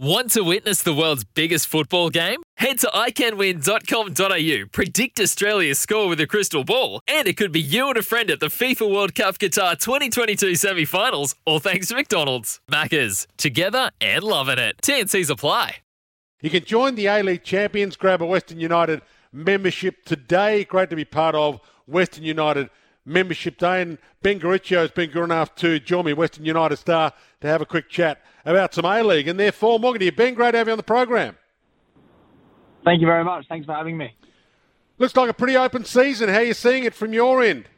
Want to witness the world's biggest football game? Head to iCanWin.com.au, predict Australia's score with a crystal ball, and it could be you and a friend at the FIFA World Cup Qatar 2022 semi finals, all thanks to McDonald's. Maccas, together and loving it. TNC's apply. You can join the A League champions, grab a Western United membership today. Great to be part of Western United membership day. And Ben Garuccio has been good enough to join me, Western United star, to have a quick chat about some A League and their form. Welcome to you, Ben. Great to have you on the program. Thank you very much. Thanks for having me. Looks like a pretty open season. How are you seeing it from your end?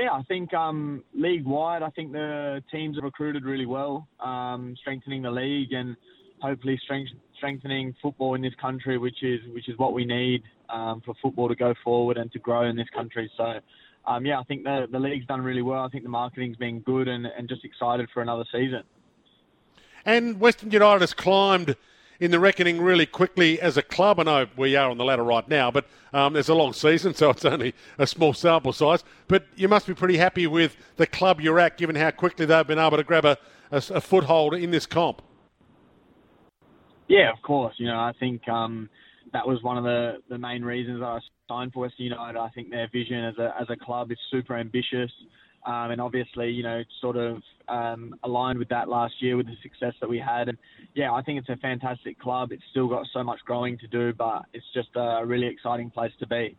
Yeah, I think um, league wide, I think the teams have recruited really well, um, strengthening the league and hopefully strength, strengthening football in this country, which is which is what we need um, for football to go forward and to grow in this country. So, um, yeah, I think the the league's done really well. I think the marketing's been good, and, and just excited for another season. And Western United has climbed in the reckoning really quickly as a club. I know we are on the ladder right now, but um, there's a long season, so it's only a small sample size. But you must be pretty happy with the club you're at, given how quickly they've been able to grab a, a, a foothold in this comp. Yeah, of course. You know, I think um, that was one of the, the main reasons I signed for Western United. I think their vision as a, as a club is super ambitious. Um, and obviously, you know, sort of um, aligned with that last year with the success that we had. And yeah, I think it's a fantastic club. It's still got so much growing to do, but it's just a really exciting place to be.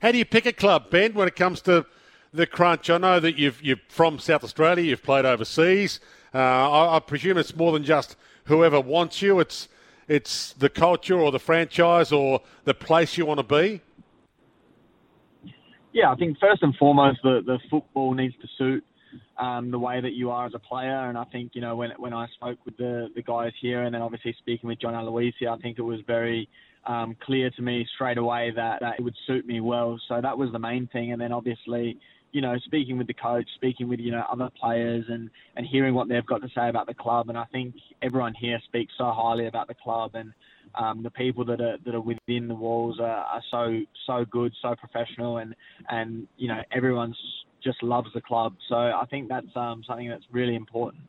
How do you pick a club, Ben, when it comes to the crunch? I know that you've, you're from South Australia, you've played overseas. Uh, I, I presume it's more than just whoever wants you. It's it's the culture or the franchise or the place you want to be. Yeah, I think first and foremost, the, the football needs to suit um, the way that you are as a player. And I think, you know, when, when I spoke with the, the guys here and then obviously speaking with John Aloisi, I think it was very um, clear to me straight away that, that it would suit me well. So that was the main thing. And then obviously, you know, speaking with the coach, speaking with, you know, other players and, and hearing what they've got to say about the club. And I think everyone here speaks so highly about the club and um, the people that are that are within the walls are, are so so good, so professional and, and you know, everyone's just loves the club. So I think that's um, something that's really important.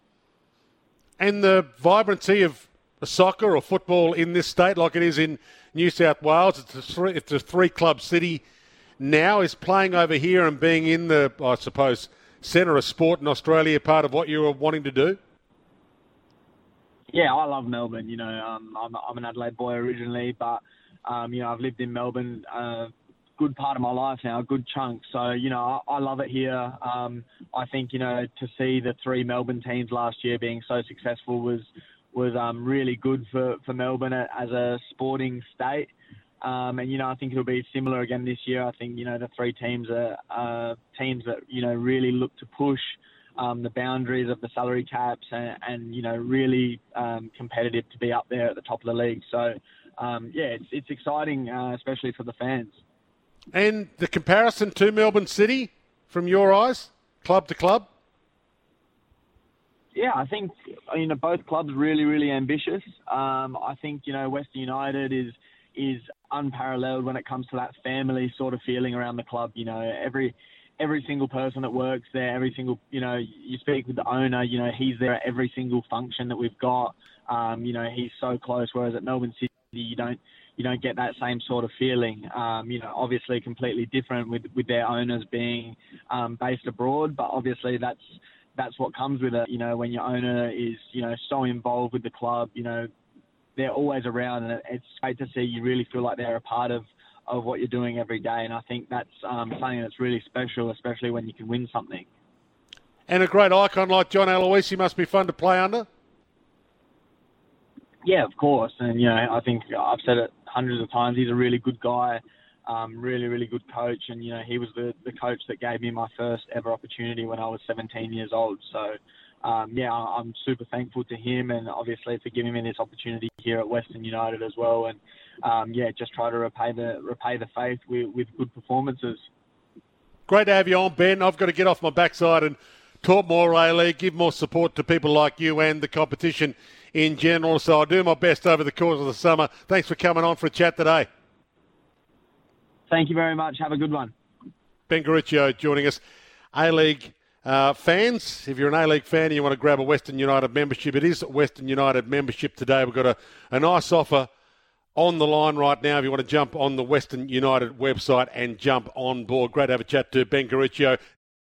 And the vibrancy of soccer or football in this state, like it is in New South Wales, it's a three, it's a three club city now is playing over here and being in the, I suppose, centre of sport in Australia part of what you were wanting to do? Yeah, I love Melbourne. You know, um, I'm, I'm an Adelaide boy originally, but um, you know, I've lived in Melbourne a uh, good part of my life now, a good chunk. So, you know, I, I love it here. Um, I think, you know, to see the three Melbourne teams last year being so successful was was um, really good for, for Melbourne as a sporting state. Um, and you know, I think it'll be similar again this year. I think you know the three teams are uh, teams that you know really look to push um, the boundaries of the salary caps and, and you know really um, competitive to be up there at the top of the league. So um, yeah, it's it's exciting, uh, especially for the fans. And the comparison to Melbourne City, from your eyes, club to club. Yeah, I think you know both clubs really, really ambitious. Um, I think you know Western United is is unparalleled when it comes to that family sort of feeling around the club. You know, every every single person that works there, every single you know, you speak with the owner. You know, he's there at every single function that we've got. Um, you know, he's so close. Whereas at Melbourne City, you don't you don't get that same sort of feeling. Um, you know, obviously completely different with with their owners being um, based abroad, but obviously that's that's what comes with it. You know, when your owner is you know so involved with the club, you know, they're always around, and it's great to see. You really feel like they're a part of of what you're doing every day, and I think that's um, something that's really special, especially when you can win something. And a great icon like John Aloisi must be fun to play under. Yeah, of course, and you know I think I've said it hundreds of times. He's a really good guy, um, really really good coach, and you know he was the the coach that gave me my first ever opportunity when I was 17 years old. So um, yeah, I'm super thankful to him and obviously for giving me this opportunity here at Western United as well. And um, yeah, just try to repay the repay the faith with, with good performances. Great to have you on, Ben. I've got to get off my backside and talk more A League, give more support to people like you and the competition in general. So I'll do my best over the course of the summer. Thanks for coming on for a chat today. Thank you very much. Have a good one. Ben Garuccio joining us. A League uh, fans, if you're an A League fan and you want to grab a Western United membership, it is Western United membership today. We've got a, a nice offer on the line right now if you want to jump on the Western United website and jump on board. Great to have a chat to Ben Garuccio.